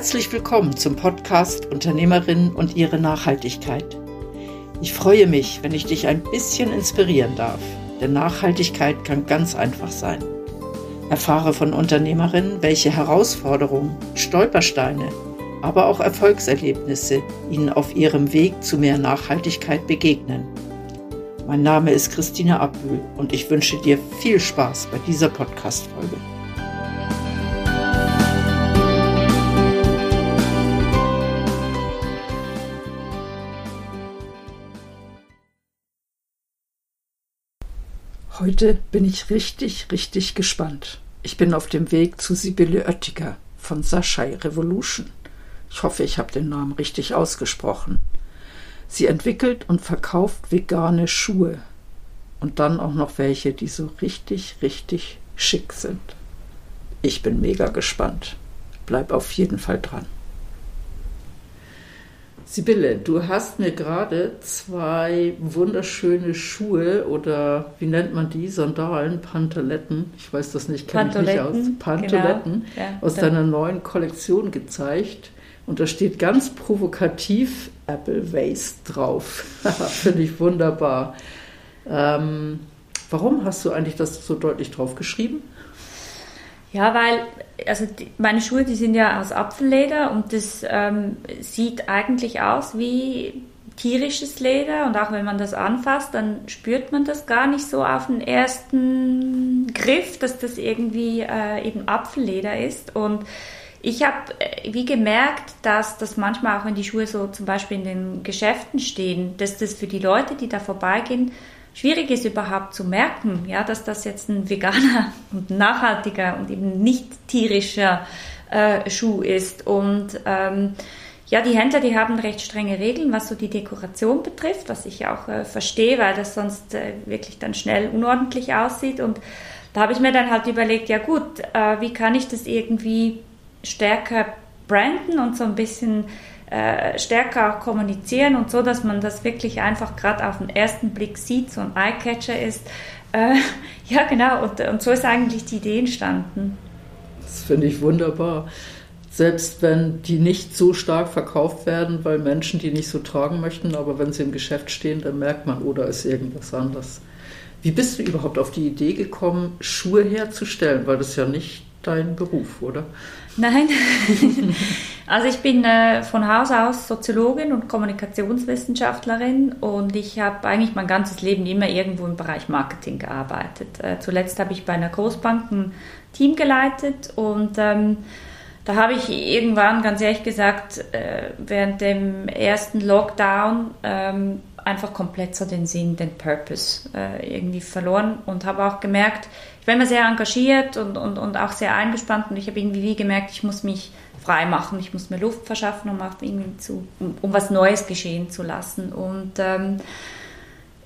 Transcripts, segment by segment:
Herzlich willkommen zum Podcast Unternehmerinnen und ihre Nachhaltigkeit. Ich freue mich, wenn ich dich ein bisschen inspirieren darf, denn Nachhaltigkeit kann ganz einfach sein. Erfahre von Unternehmerinnen, welche Herausforderungen, Stolpersteine, aber auch Erfolgserlebnisse ihnen auf ihrem Weg zu mehr Nachhaltigkeit begegnen. Mein Name ist Christine Abühl und ich wünsche dir viel Spaß bei dieser Podcast-Folge. Heute bin ich richtig, richtig gespannt. Ich bin auf dem Weg zu Sibylle Oettiger von Saschai Revolution. Ich hoffe, ich habe den Namen richtig ausgesprochen. Sie entwickelt und verkauft vegane Schuhe. Und dann auch noch welche, die so richtig, richtig schick sind. Ich bin mega gespannt. Bleib auf jeden Fall dran. Sibylle, du hast mir gerade zwei wunderschöne Schuhe oder wie nennt man die? Sandalen, Pantaletten, ich weiß das nicht, kenne ich nicht aus. Pantaletten genau. ja, aus deiner neuen Kollektion gezeigt. Und da steht ganz provokativ Apple Waste drauf. Finde ich wunderbar. Ähm, warum hast du eigentlich das so deutlich drauf geschrieben? Ja, weil also die, meine Schuhe, die sind ja aus Apfelleder und das ähm, sieht eigentlich aus wie tierisches Leder und auch wenn man das anfasst, dann spürt man das gar nicht so auf den ersten Griff, dass das irgendwie äh, eben Apfelleder ist. Und ich habe äh, wie gemerkt, dass das manchmal auch wenn die Schuhe so zum Beispiel in den Geschäften stehen, dass das für die Leute, die da vorbeigehen, schwierig ist überhaupt zu merken, ja, dass das jetzt ein veganer und nachhaltiger und eben nicht tierischer äh, Schuh ist. Und ähm, ja, die Händler, die haben recht strenge Regeln, was so die Dekoration betrifft, was ich auch äh, verstehe, weil das sonst äh, wirklich dann schnell unordentlich aussieht. Und da habe ich mir dann halt überlegt, ja gut, äh, wie kann ich das irgendwie stärker branden und so ein bisschen äh, stärker auch kommunizieren und so, dass man das wirklich einfach gerade auf den ersten Blick sieht, so ein Eyecatcher ist. Äh, ja, genau, und, und so ist eigentlich die Idee entstanden. Das finde ich wunderbar. Selbst wenn die nicht so stark verkauft werden, weil Menschen die nicht so tragen möchten, aber wenn sie im Geschäft stehen, dann merkt man, oh, da ist irgendwas anders. Wie bist du überhaupt auf die Idee gekommen, Schuhe herzustellen? Weil das ja nicht dein Beruf, oder? Nein. also ich bin äh, von Haus aus Soziologin und Kommunikationswissenschaftlerin und ich habe eigentlich mein ganzes Leben immer irgendwo im Bereich Marketing gearbeitet. Äh, zuletzt habe ich bei einer Großbank ein Team geleitet und ähm, da habe ich irgendwann, ganz ehrlich gesagt, äh, während dem ersten Lockdown ähm, einfach komplett so den Sinn, den Purpose äh, irgendwie verloren und habe auch gemerkt, war immer sehr engagiert und, und, und auch sehr eingespannt und ich habe irgendwie wie gemerkt, ich muss mich frei machen, ich muss mir Luft verschaffen, um, irgendwie zu, um, um was Neues geschehen zu lassen. Und ähm,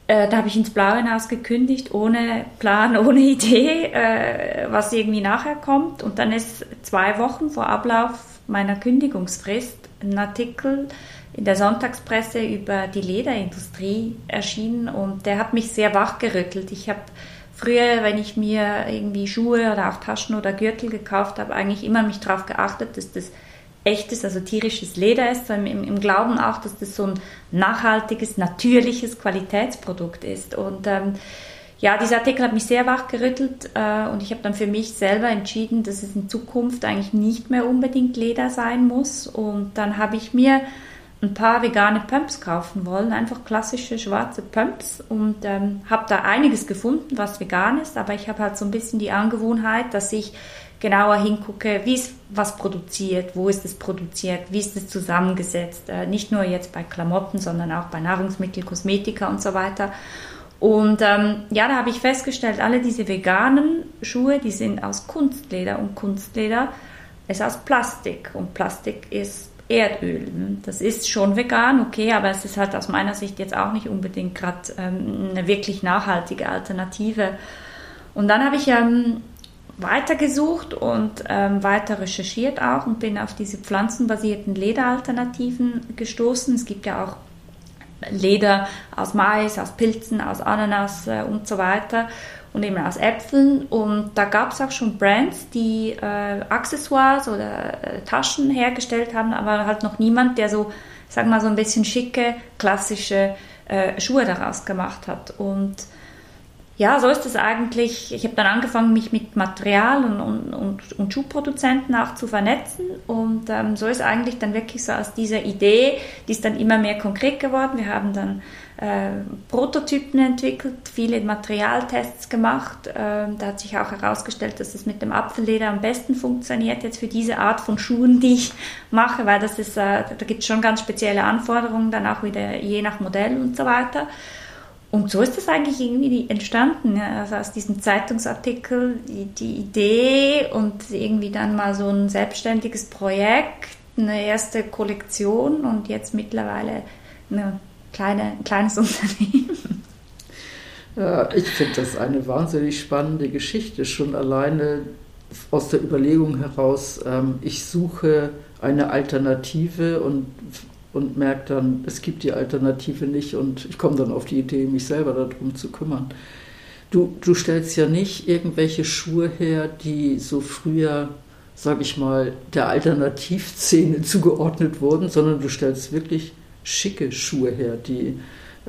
äh, da habe ich ins Blaue hinaus gekündigt, ohne Plan, ohne Idee, äh, was irgendwie nachher kommt. Und dann ist zwei Wochen vor Ablauf meiner Kündigungsfrist ein Artikel in der Sonntagspresse über die Lederindustrie erschienen und der hat mich sehr wachgerüttelt. Ich habe früher, wenn ich mir irgendwie Schuhe oder auch Taschen oder Gürtel gekauft habe, eigentlich immer mich darauf geachtet, dass das echtes, also tierisches Leder ist, im, im, Glauben auch, dass das so ein nachhaltiges, natürliches Qualitätsprodukt ist. Und ähm, ja, dieser Artikel hat mich sehr wachgerüttelt äh, und ich habe dann für mich selber entschieden, dass es in Zukunft eigentlich nicht mehr unbedingt Leder sein muss. Und dann habe ich mir ein paar vegane Pumps kaufen wollen, einfach klassische schwarze Pumps und ähm, habe da einiges gefunden, was vegan ist, aber ich habe halt so ein bisschen die Angewohnheit, dass ich genauer hingucke, wie ist was produziert, wo ist es produziert, wie ist es zusammengesetzt, äh, nicht nur jetzt bei Klamotten, sondern auch bei Nahrungsmittel, Kosmetika und so weiter. Und ähm, ja, da habe ich festgestellt, alle diese veganen Schuhe, die sind aus Kunstleder und Kunstleder ist aus Plastik und Plastik ist Erdöl. Das ist schon vegan, okay, aber es ist halt aus meiner Sicht jetzt auch nicht unbedingt gerade ähm, eine wirklich nachhaltige Alternative. Und dann habe ich ähm, weitergesucht und ähm, weiter recherchiert auch und bin auf diese pflanzenbasierten Lederalternativen gestoßen. Es gibt ja auch Leder aus Mais, aus Pilzen, aus Ananas äh, und so weiter und eben aus Äpfeln. Und da gab es auch schon Brands, die äh, Accessoires oder äh, Taschen hergestellt haben, aber halt noch niemand, der so, sag mal, so ein bisschen schicke, klassische äh, Schuhe daraus gemacht hat. Und ja, so ist es eigentlich. Ich habe dann angefangen, mich mit Material und, und, und, und Schuhproduzenten auch zu vernetzen. Und ähm, so ist eigentlich dann wirklich so aus dieser Idee, die ist dann immer mehr konkret geworden. Wir haben dann äh, Prototypen entwickelt, viele Materialtests gemacht. Äh, da hat sich auch herausgestellt, dass es mit dem Apfelleder am besten funktioniert jetzt für diese Art von Schuhen, die ich mache, weil das ist, äh, da gibt es schon ganz spezielle Anforderungen, dann auch wieder je nach Modell und so weiter. Und so ist das eigentlich irgendwie entstanden. Also aus diesem Zeitungsartikel die, die, Idee und irgendwie dann mal so ein selbstständiges Projekt, eine erste Kollektion und jetzt mittlerweile eine kleine, ein kleines Unternehmen. Ja, ich finde das eine wahnsinnig spannende Geschichte, schon alleine aus der Überlegung heraus, ähm, ich suche eine Alternative und und merke dann, es gibt die Alternative nicht und ich komme dann auf die Idee, mich selber darum zu kümmern. Du, du stellst ja nicht irgendwelche Schuhe her, die so früher, sage ich mal, der Alternativszene zugeordnet wurden, sondern du stellst wirklich schicke Schuhe her, die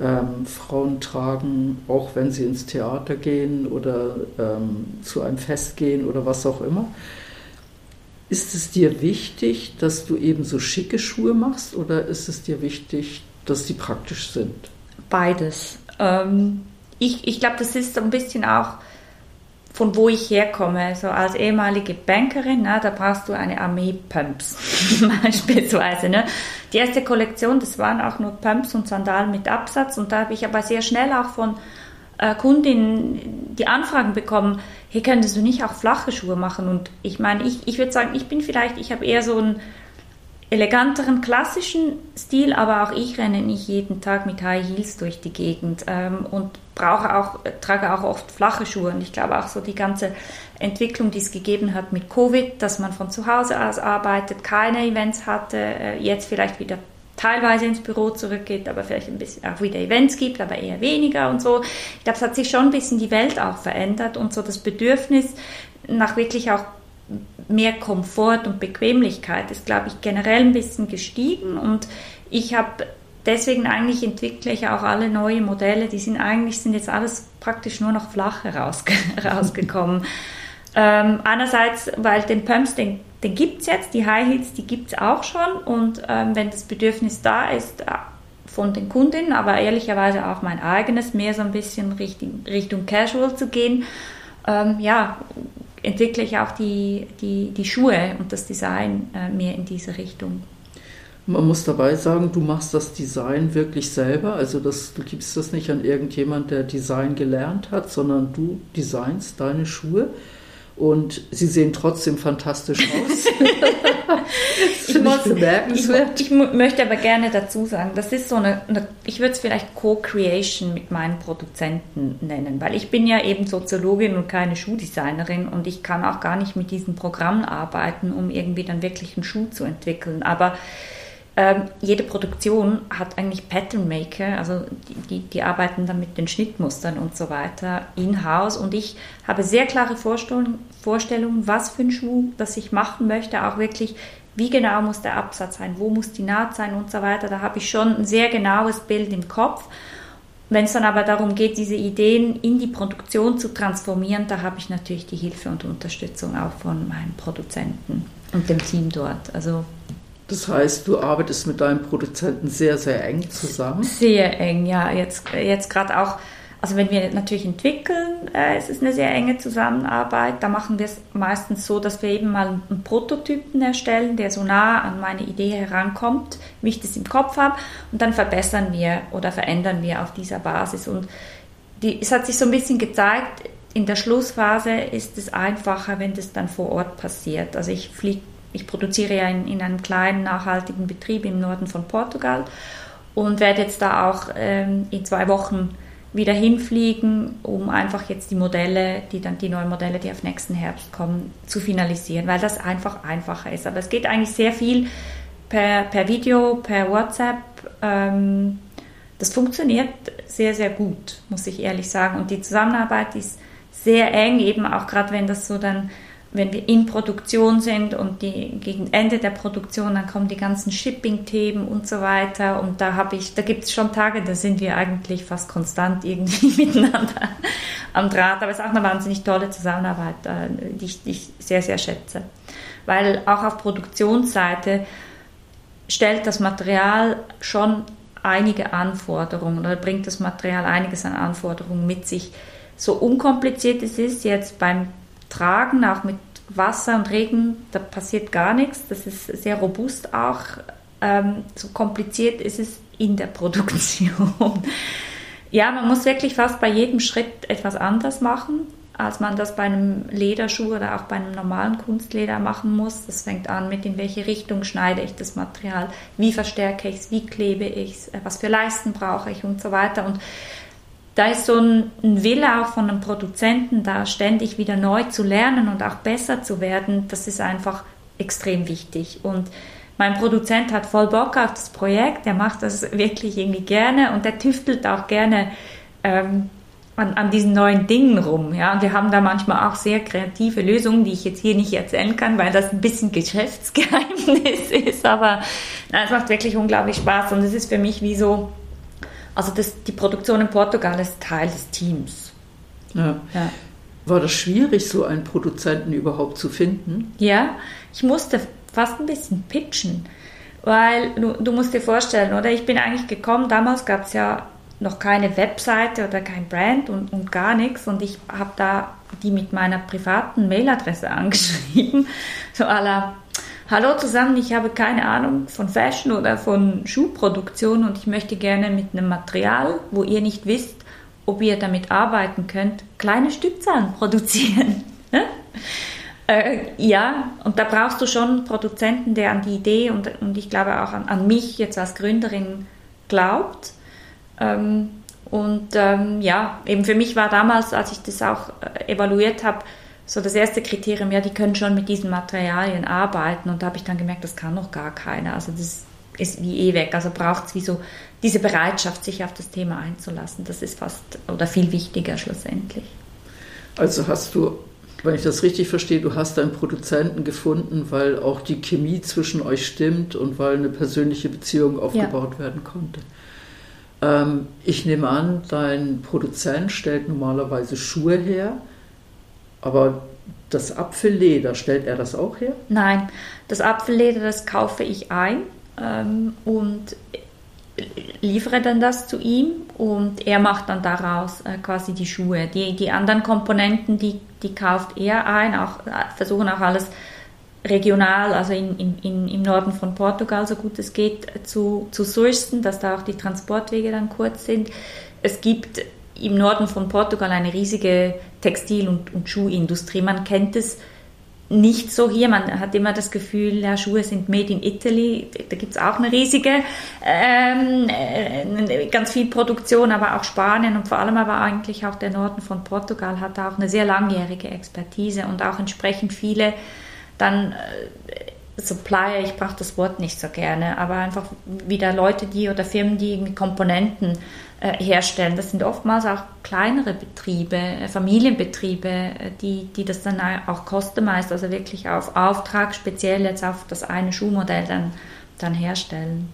ähm, Frauen tragen, auch wenn sie ins Theater gehen oder ähm, zu einem Fest gehen oder was auch immer. Ist es dir wichtig, dass du eben so schicke Schuhe machst oder ist es dir wichtig, dass sie praktisch sind? Beides. Ähm, ich ich glaube, das ist ein bisschen auch von wo ich herkomme. So als ehemalige Bankerin, na, da brauchst du eine Armee Pumps beispielsweise. Ne? Die erste Kollektion, das waren auch nur Pumps und Sandalen mit Absatz und da habe ich aber sehr schnell auch von äh, Kundinnen die Anfragen bekommen, hey, könntest du nicht auch flache Schuhe machen? Und ich meine, ich, ich würde sagen, ich bin vielleicht, ich habe eher so einen eleganteren, klassischen Stil, aber auch ich renne nicht jeden Tag mit High Heels durch die Gegend ähm, und brauche auch, trage auch oft flache Schuhe. Und ich glaube auch so die ganze Entwicklung, die es gegeben hat mit Covid, dass man von zu Hause aus arbeitet, keine Events hatte, äh, jetzt vielleicht wieder teilweise ins Büro zurückgeht, aber vielleicht ein bisschen auch wieder Events gibt, aber eher weniger und so. Ich glaube, es hat sich schon ein bisschen die Welt auch verändert und so das Bedürfnis nach wirklich auch mehr Komfort und Bequemlichkeit ist, glaube ich, generell ein bisschen gestiegen und ich habe deswegen eigentlich entwickle ich auch alle neue Modelle, die sind eigentlich sind jetzt alles praktisch nur noch flach herausge rausgekommen. Ähm, einerseits, weil den Pumps, den den gibt es jetzt, die High Heels, die gibt es auch schon. Und ähm, wenn das Bedürfnis da ist äh, von den Kundinnen, aber ehrlicherweise auch mein eigenes, mehr so ein bisschen Richtung, Richtung Casual zu gehen, ähm, ja, entwickle ich auch die, die, die Schuhe und das Design äh, mehr in diese Richtung. Man muss dabei sagen, du machst das Design wirklich selber, also das, du gibst das nicht an irgendjemand, der Design gelernt hat, sondern du designst deine Schuhe und sie sehen trotzdem fantastisch aus. ich, muss, bemerkenswert. Ich, ich, möchte aber gerne dazu sagen, das ist so eine, eine ich würde es vielleicht Co-Creation mit meinen Produzenten nennen, weil ich bin ja eben Soziologin und keine Schuhdesignerin und ich kann auch gar nicht mit diesen Programmen arbeiten, um irgendwie dann wirklich einen Schuh zu entwickeln. Aber ähm, jede Produktion hat eigentlich Pattern Maker, also die, die, arbeiten dann mit den Schnittmustern und so weiter in-house und ich habe sehr klare Vorstellungen, Vorstellungen, was für einen Schuh das ich machen möchte, auch wirklich, wie genau muss der Absatz sein, wo muss die Naht sein und so weiter. Da habe ich schon ein sehr genaues Bild im Kopf. Wenn es dann aber darum geht, diese Ideen in die Produktion zu transformieren, da habe ich natürlich die Hilfe und Unterstützung auch von meinen Produzenten und dem Team dort. Also das heißt, du arbeitest mit deinem Produzenten sehr, sehr eng zusammen? Sehr eng, ja. Jetzt, jetzt gerade auch, also wenn wir natürlich entwickeln, äh, es ist eine sehr enge Zusammenarbeit. Da machen wir es meistens so, dass wir eben mal einen Prototypen erstellen, der so nah an meine Idee herankommt, wie ich das im Kopf habe. Und dann verbessern wir oder verändern wir auf dieser Basis. Und die, es hat sich so ein bisschen gezeigt, in der Schlussphase ist es einfacher, wenn das dann vor Ort passiert. Also ich fliege ich produziere ja in, in, einem kleinen nachhaltigen Betrieb im Norden von Portugal und werde jetzt da auch ähm, in zwei Wochen wieder hinfliegen, um einfach jetzt die Modelle, die dann die neuen Modelle, die auf nächsten Herbst kommen, zu finalisieren, weil das einfach einfacher ist. Aber es geht eigentlich sehr viel per, per Video, per WhatsApp. Ähm, das funktioniert sehr, sehr gut, muss ich ehrlich sagen. Und die Zusammenarbeit ist sehr eng, eben auch gerade wenn das so dann wenn wir in Produktion sind und die, gegen Ende der Produktion, dann kommen die ganzen Shipping-Themen und so weiter. Und da habe ich, da gibt es schon Tage, da sind wir eigentlich fast konstant irgendwie miteinander am Draht. Aber es ist auch eine wahnsinnig tolle Zusammenarbeit, äh, die ich, die ich sehr, sehr schätze. Weil auch auf Produktionsseite stellt das Material schon einige Anforderungen oder bringt das Material einiges an Anforderungen mit sich. So unkompliziert es ist jetzt beim tragen, auch mit Wasser und Regen, da passiert gar nichts. Das ist sehr robust auch. Ähm, so kompliziert ist es in der Produktion. ja, man muss wirklich fast bei jedem Schritt etwas anders machen, als man das bei einem Lederschuh oder auch bei einem normalen Kunstleder machen muss. Das fängt an mit, in welche Richtung schneide ich das Material, wie verstärke ich es, wie klebe ich es, was für Leisten brauche ich und so weiter. Und da ist so ein, Wille auch von einem Produzenten da, ständig wieder neu zu lernen und auch besser zu werden. Das ist einfach extrem wichtig. Und mein Produzent hat voll Bock auf das Projekt, der macht das wirklich irgendwie gerne und der tüftelt auch gerne ähm, an, an, diesen neuen Dingen rum. Ja? Und wir haben da manchmal auch sehr kreative Lösungen, die ich jetzt hier nicht erzählen kann, weil das ein bisschen Geschäftsgeheimnis ist. Aber na, es macht wirklich unglaublich Spaß und es ist für mich wie so also das, die Produktion in Portugal ist Teil des Teams. Ja. ja. War das schwierig, so einen Produzenten überhaupt zu finden? Ja, ich musste fast ein bisschen pitchen, weil du, du musst dir vorstellen, oder? Ich bin eigentlich gekommen, damals gab es ja noch keine Webseite oder kein Brand und, und gar nichts und ich habe da die mit meiner privaten Mailadresse angeschrieben, so la Hallo zusammen, ich habe keine Ahnung von Fashion oder von Schuhproduktion und ich möchte gerne mit einem Material, wo ihr nicht wisst, ob ihr damit arbeiten könnt, kleine Stückzahlen produzieren. äh, ja, und da brauchst du schon einen Produzenten, der an die Idee und, und ich glaube auch an, an mich jetzt als Gründerin glaubt. Ähm, und ähm, ja, eben für mich war damals, als ich das auch äh, evaluiert habe, so das erste Kriterium, ja, die können schon mit diesen Materialien arbeiten. Und da habe ich dann gemerkt, das kann noch gar keiner. Also das ist wie eh weg. Also braucht es wie so diese Bereitschaft, sich auf das Thema einzulassen. Das ist fast oder viel wichtiger schlussendlich. Also hast du, wenn ich das richtig verstehe, du hast einen Produzenten gefunden, weil auch die Chemie zwischen euch stimmt und weil eine persönliche Beziehung aufgebaut ja. werden konnte. Ähm, ich nehme an, dein Produzent stellt normalerweise Schuhe her. Aber das Apfelleder, stellt er das auch her? Nein, das Apfelleder, das kaufe ich ein ähm, und liefere dann das zu ihm und er macht dann daraus äh, quasi die Schuhe. Die, die anderen Komponenten, die, die kauft er ein, auch, äh, versuchen auch alles regional, also in, in, im Norden von Portugal, so gut es geht, zu, zu sourcen, dass da auch die Transportwege dann kurz sind. Es gibt im Norden von Portugal eine riesige Textil- und, und Schuhindustrie. Man kennt es nicht so hier. Man hat immer das Gefühl, ja, Schuhe sind made in Italy. Da gibt es auch eine riesige, ähm, äh, ganz viel Produktion, aber auch Spanien und vor allem aber eigentlich auch der Norden von Portugal hat auch eine sehr langjährige Expertise und auch entsprechend viele dann äh, Supplier, ich brauche das Wort nicht so gerne, aber einfach wieder Leute, die oder Firmen, die Komponenten äh, herstellen. Das sind oftmals auch kleinere Betriebe, äh, Familienbetriebe, äh, die, die das dann auch customized, also wirklich auf Auftrag speziell jetzt auf das eine Schuhmodell dann, dann herstellen.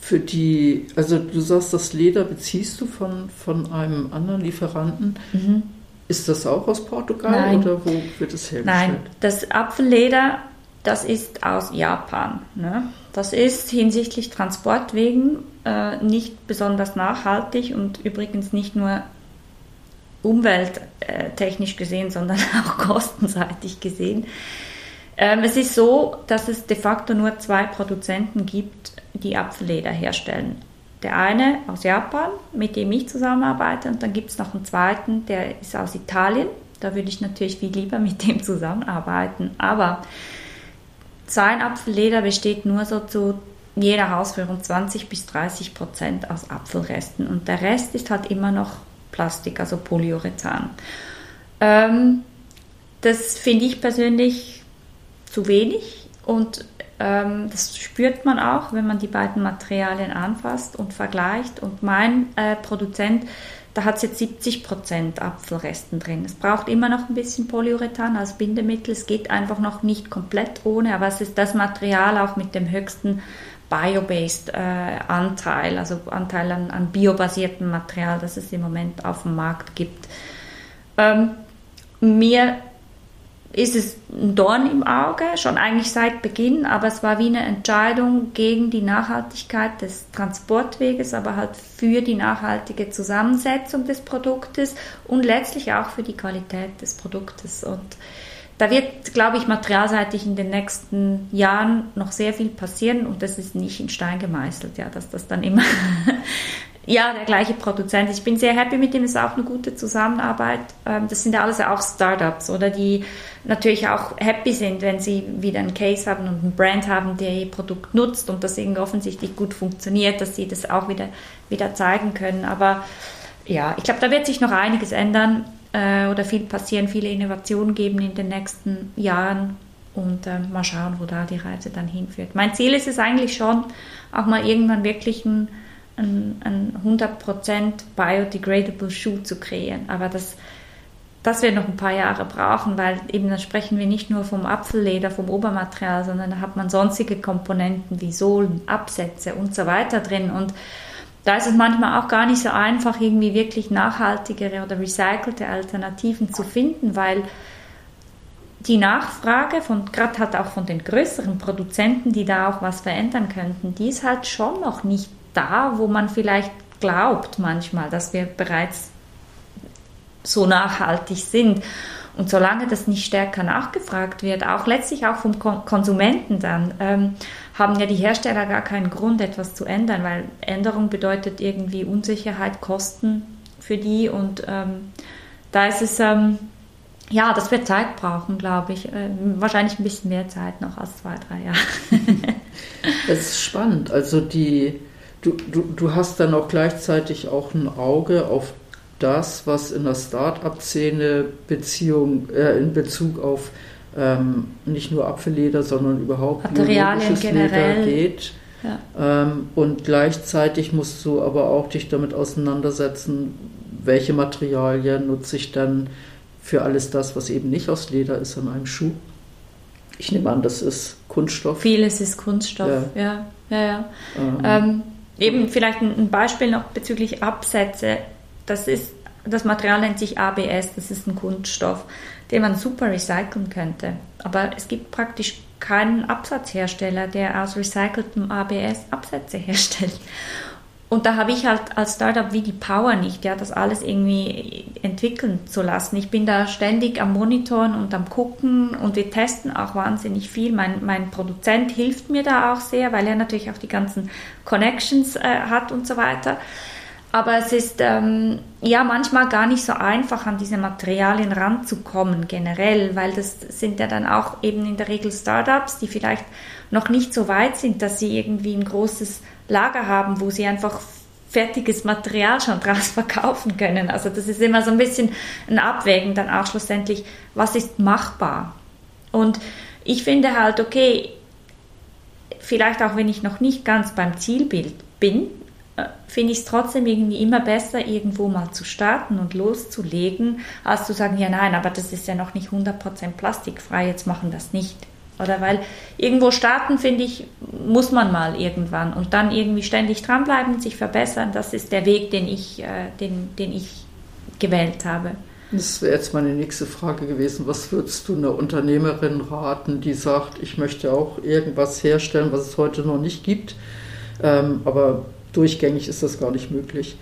Für die, also du sagst, das Leder beziehst du von, von einem anderen Lieferanten. Mhm. Ist das auch aus Portugal Nein. oder wo wird es hergestellt? Nein, das Apfelleder, das ist aus Japan. Ne? Das ist hinsichtlich Transportwegen äh, nicht besonders nachhaltig und übrigens nicht nur umwelttechnisch gesehen, sondern auch kostenseitig gesehen. Ähm, es ist so, dass es de facto nur zwei Produzenten gibt, die Apfelleder herstellen. Der eine aus Japan, mit dem ich zusammenarbeite, und dann gibt es noch einen zweiten, der ist aus Italien. Da würde ich natürlich viel lieber mit dem zusammenarbeiten. Aber sein Apfelleder besteht nur so zu jeder Hausführung 20 bis 30 Prozent aus Apfelresten und der Rest ist halt immer noch Plastik, also Polyurethan. Ähm, das finde ich persönlich zu wenig und Ähm, das spürt man auch, wenn man die beiden Materialien anfasst und vergleicht. Und mein äh, Produzent, da hat es jetzt 70 Prozent Apfelresten drin. Es braucht immer noch ein bisschen Polyurethan als Bindemittel. Es geht einfach noch nicht komplett ohne, aber es ist das Material auch mit dem höchsten Bio-based äh, Anteil, also Anteil an, an biobasiertem Material, das es im Moment auf dem Markt gibt. Ähm, mir ist es ein Dorn im Auge, schon eigentlich seit Beginn, aber es war wie eine Entscheidung gegen die Nachhaltigkeit des Transportweges, aber halt für die nachhaltige Zusammensetzung des Produktes und letztlich auch für die Qualität des Produktes. Und da wird, glaube ich, materialseitig in den nächsten Jahren noch sehr viel passieren und das ist nicht in Stein gemeißelt, ja, dass das dann immer ja, der gleiche Produzent. Ich bin sehr happy mit dem, es ist auch eine gute Zusammenarbeit. Ähm, das sind ja alles auch Startups oder die natürlich auch happy sind, wenn sie wieder einen Case haben und einen Brand haben, der ihr Produkt nutzt und das irgendwie offensichtlich gut funktioniert, dass sie das auch wieder, wieder zeigen können. Aber ja, ich glaube, da wird sich noch einiges ändern äh, oder viel passieren, viele Innovationen geben in den nächsten Jahren und äh, mal schauen, wo da die Reise dann hinführt. Mein Ziel ist es eigentlich schon, auch mal irgendwann wirklich ein ein, ein 100% biodegradable Schuh zu kreieren. Aber das, das wird noch ein paar Jahre brauchen, weil eben dann sprechen wir nicht nur vom Apfelleder, vom Obermaterial, sondern da hat man sonstige Komponenten wie Sohlen, Absätze und so weiter drin. Und da ist es manchmal auch gar nicht so einfach, irgendwie wirklich nachhaltigere oder recycelte Alternativen zu finden, weil die Nachfrage von, gerade halt auch von den größeren Produzenten, die da auch was verändern könnten, die ist halt schon noch nicht da, wo man vielleicht glaubt manchmal, dass wir bereits so nachhaltig sind. Und solange das nicht stärker nachgefragt wird, auch letztlich auch vom Konsumenten dann, ähm, haben ja die Hersteller gar keinen Grund, etwas zu ändern, weil Änderung bedeutet irgendwie Unsicherheit, Kosten für die und ähm, da ist es, ähm, ja, das wird Zeit brauchen, glaube ich. Äh, wahrscheinlich ein bisschen mehr Zeit noch als zwei, drei Jahre. Es ist spannend. Also die, du, du, du hast dann auch gleichzeitig auch ein Auge auf das, was in der Start-up-Szene Beziehung, äh, in Bezug auf ähm, nicht nur Apfelleder, sondern überhaupt Materialien generell Leder geht. Ja. Ähm, und gleichzeitig musst du aber auch dich damit auseinandersetzen, welche Materialien nutze ich dann für alles das, was eben nicht aus Leder ist an einem Schuh. Ich nehme an, das ist Kunststoff. Vieles ist Kunststoff, ja. ja, ja, ja. Ähm, ähm Eben vielleicht ein Beispiel noch bezüglich Absätze. Das ist, das Material nennt sich ABS, das ist ein Kunststoff, den man super recyceln könnte. Aber es gibt praktisch keinen Absatzhersteller, der aus recyceltem ABS Absätze herstellt. Und da habe ich halt als Startup wie die Power nicht, ja, das alles irgendwie entwickeln zu lassen. Ich bin da ständig am Monitoren und am Gucken und wir testen auch wahnsinnig viel. Mein, mein Produzent hilft mir da auch sehr, weil er natürlich auch die ganzen Connections äh, hat und so weiter. Aber es ist ähm, ja manchmal gar nicht so einfach, an diese Materialien ranzukommen generell, weil das sind ja dann auch eben in der Regel Startups, die vielleicht noch nicht so weit sind, dass sie irgendwie ein großes Lager haben, wo sie einfach fertiges Material schon draus verkaufen können. Also das ist immer so ein bisschen ein Abwägen dann auch schlussendlich, was ist machbar. Und ich finde halt, okay, vielleicht auch wenn ich noch nicht ganz beim Zielbild bin, äh, finde ich es trotzdem irgendwie immer besser, irgendwo mal zu starten und loszulegen, als zu sagen, ja nein, aber das ist ja noch nicht 100% plastikfrei, jetzt machen das nicht. Oder weil irgendwo starten, finde ich, muss man mal irgendwann und dann irgendwie ständig dranbleiben, sich verbessern. Das ist der Weg, den ich, äh, den, den ich gewählt habe. Das wäre jetzt meine nächste Frage gewesen. Was würdest du einer Unternehmerin raten, die sagt, ich möchte auch irgendwas herstellen, was es heute noch nicht gibt, ähm, aber durchgängig ist das gar nicht möglich?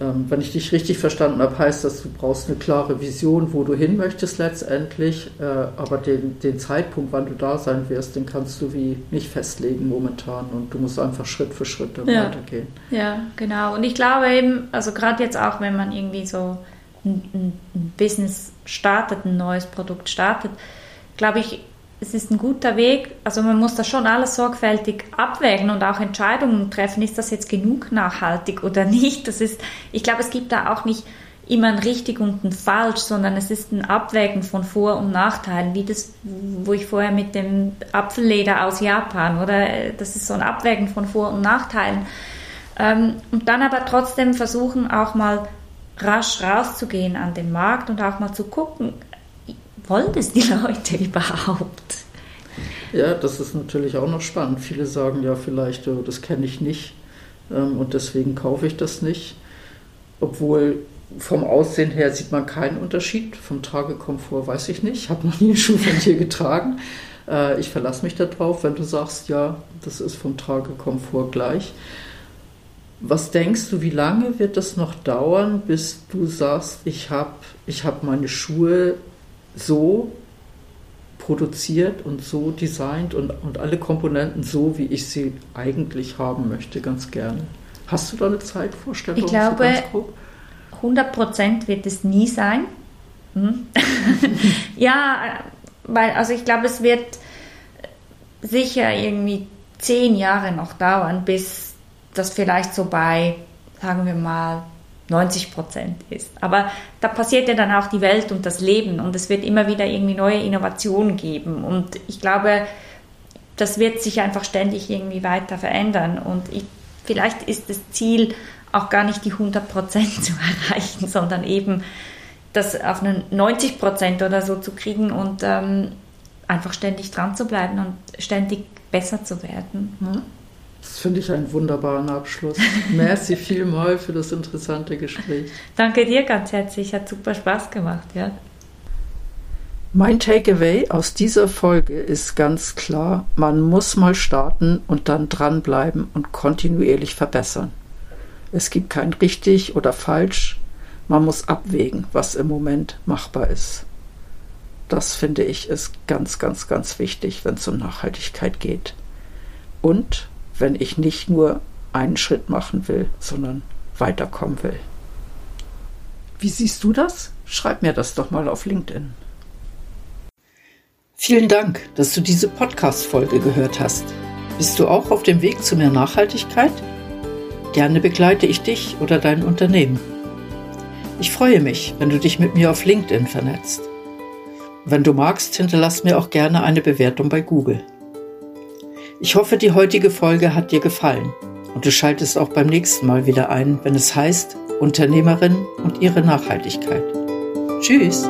Ähm, wenn ich dich richtig verstanden habe, heißt das, du brauchst eine klare Vision, wo du hin möchtest letztendlich, äh, aber den, den Zeitpunkt, wann du da sein wirst, den kannst du wie nicht festlegen momentan und du musst einfach Schritt für Schritt dann ja. weitergehen. Ja, genau. Und ich glaube eben, also gerade jetzt auch, wenn man irgendwie so ein, ein Business startet, ein neues Produkt startet, glaube ich, es ist ein guter Weg. Also man muss das schon alles sorgfältig abwägen und auch Entscheidungen treffen. Ist das jetzt genug nachhaltig oder nicht? Das ist, ich glaube, es gibt da auch nicht immer ein richtig und ein falsch, sondern es ist ein Abwägen von Vor- und Nachteilen, wie das, wo ich vorher mit dem Apfelleder aus Japan, oder das ist so ein Abwägen von Vor- und Nachteilen. Ähm, und dann aber trotzdem versuchen auch mal rasch rauszugehen an den Markt und auch mal zu gucken, wollen das die Leute überhaupt? Ja, das ist natürlich auch noch spannend. Viele sagen ja vielleicht, oh, das kenne ich nicht ähm, und deswegen kaufe ich das nicht. Obwohl vom Aussehen her sieht man keinen Unterschied. Vom Tragekomfort weiß ich nicht. Ich habe noch nie einen Schuh von dir getragen. Äh, ich verlasse mich darauf, wenn du sagst, ja, das ist vom Tragekomfort gleich. Was denkst du, wie lange wird das noch dauern, bis du sagst, ich habe ich hab meine Schuhe so produziert und so designt und, und alle Komponenten so, wie ich sie eigentlich haben möchte, ganz gerne. Hast du da eine Zeitvorstellung? Ich glaube, 100% wird es nie sein. Hm? ja, weil, also ich glaube, es wird sicher irgendwie zehn Jahre noch dauern, bis das vielleicht so bei, sagen wir mal, 90 Prozent ist. Aber da passiert ja dann auch die Welt und das Leben und es wird immer wieder irgendwie neue Innovationen geben. Und ich glaube, das wird sich einfach ständig irgendwie weiter verändern. Und ich, vielleicht ist das Ziel auch gar nicht die 100 Prozent zu erreichen, sondern eben das auf einen 90 Prozent oder so zu kriegen und ähm, einfach ständig dran zu bleiben und ständig besser zu werden. Ne? Das finde ich einen wunderbaren Abschluss. Merci vielmal für das interessante Gespräch. Danke dir ganz herzlich, hat super Spaß gemacht, ja. Mein Takeaway aus dieser Folge ist ganz klar, man muss mal starten und dann dranbleiben und kontinuierlich verbessern. Es gibt kein richtig oder falsch, man muss abwägen, was im Moment machbar ist. Das finde ich ist ganz, ganz, ganz wichtig, wenn es um Nachhaltigkeit geht. Und wenn ich nicht nur einen Schritt machen will, sondern weiterkommen will. Wie siehst du das? Schreib mir das doch mal auf LinkedIn. Vielen Dank, dass du diese Podcast-Folge gehört hast. Bist du auch auf dem Weg zu mehr Nachhaltigkeit? Gerne begleite ich dich oder dein Unternehmen. Ich freue mich, wenn du dich mit mir auf LinkedIn vernetzt. Wenn du magst, hinterlass mir auch gerne eine Bewertung bei Google. Ich hoffe, die heutige Folge hat dir gefallen und du schaltest auch beim nächsten Mal wieder ein, wenn es heißt Unternehmerin und ihre Nachhaltigkeit. Tschüss!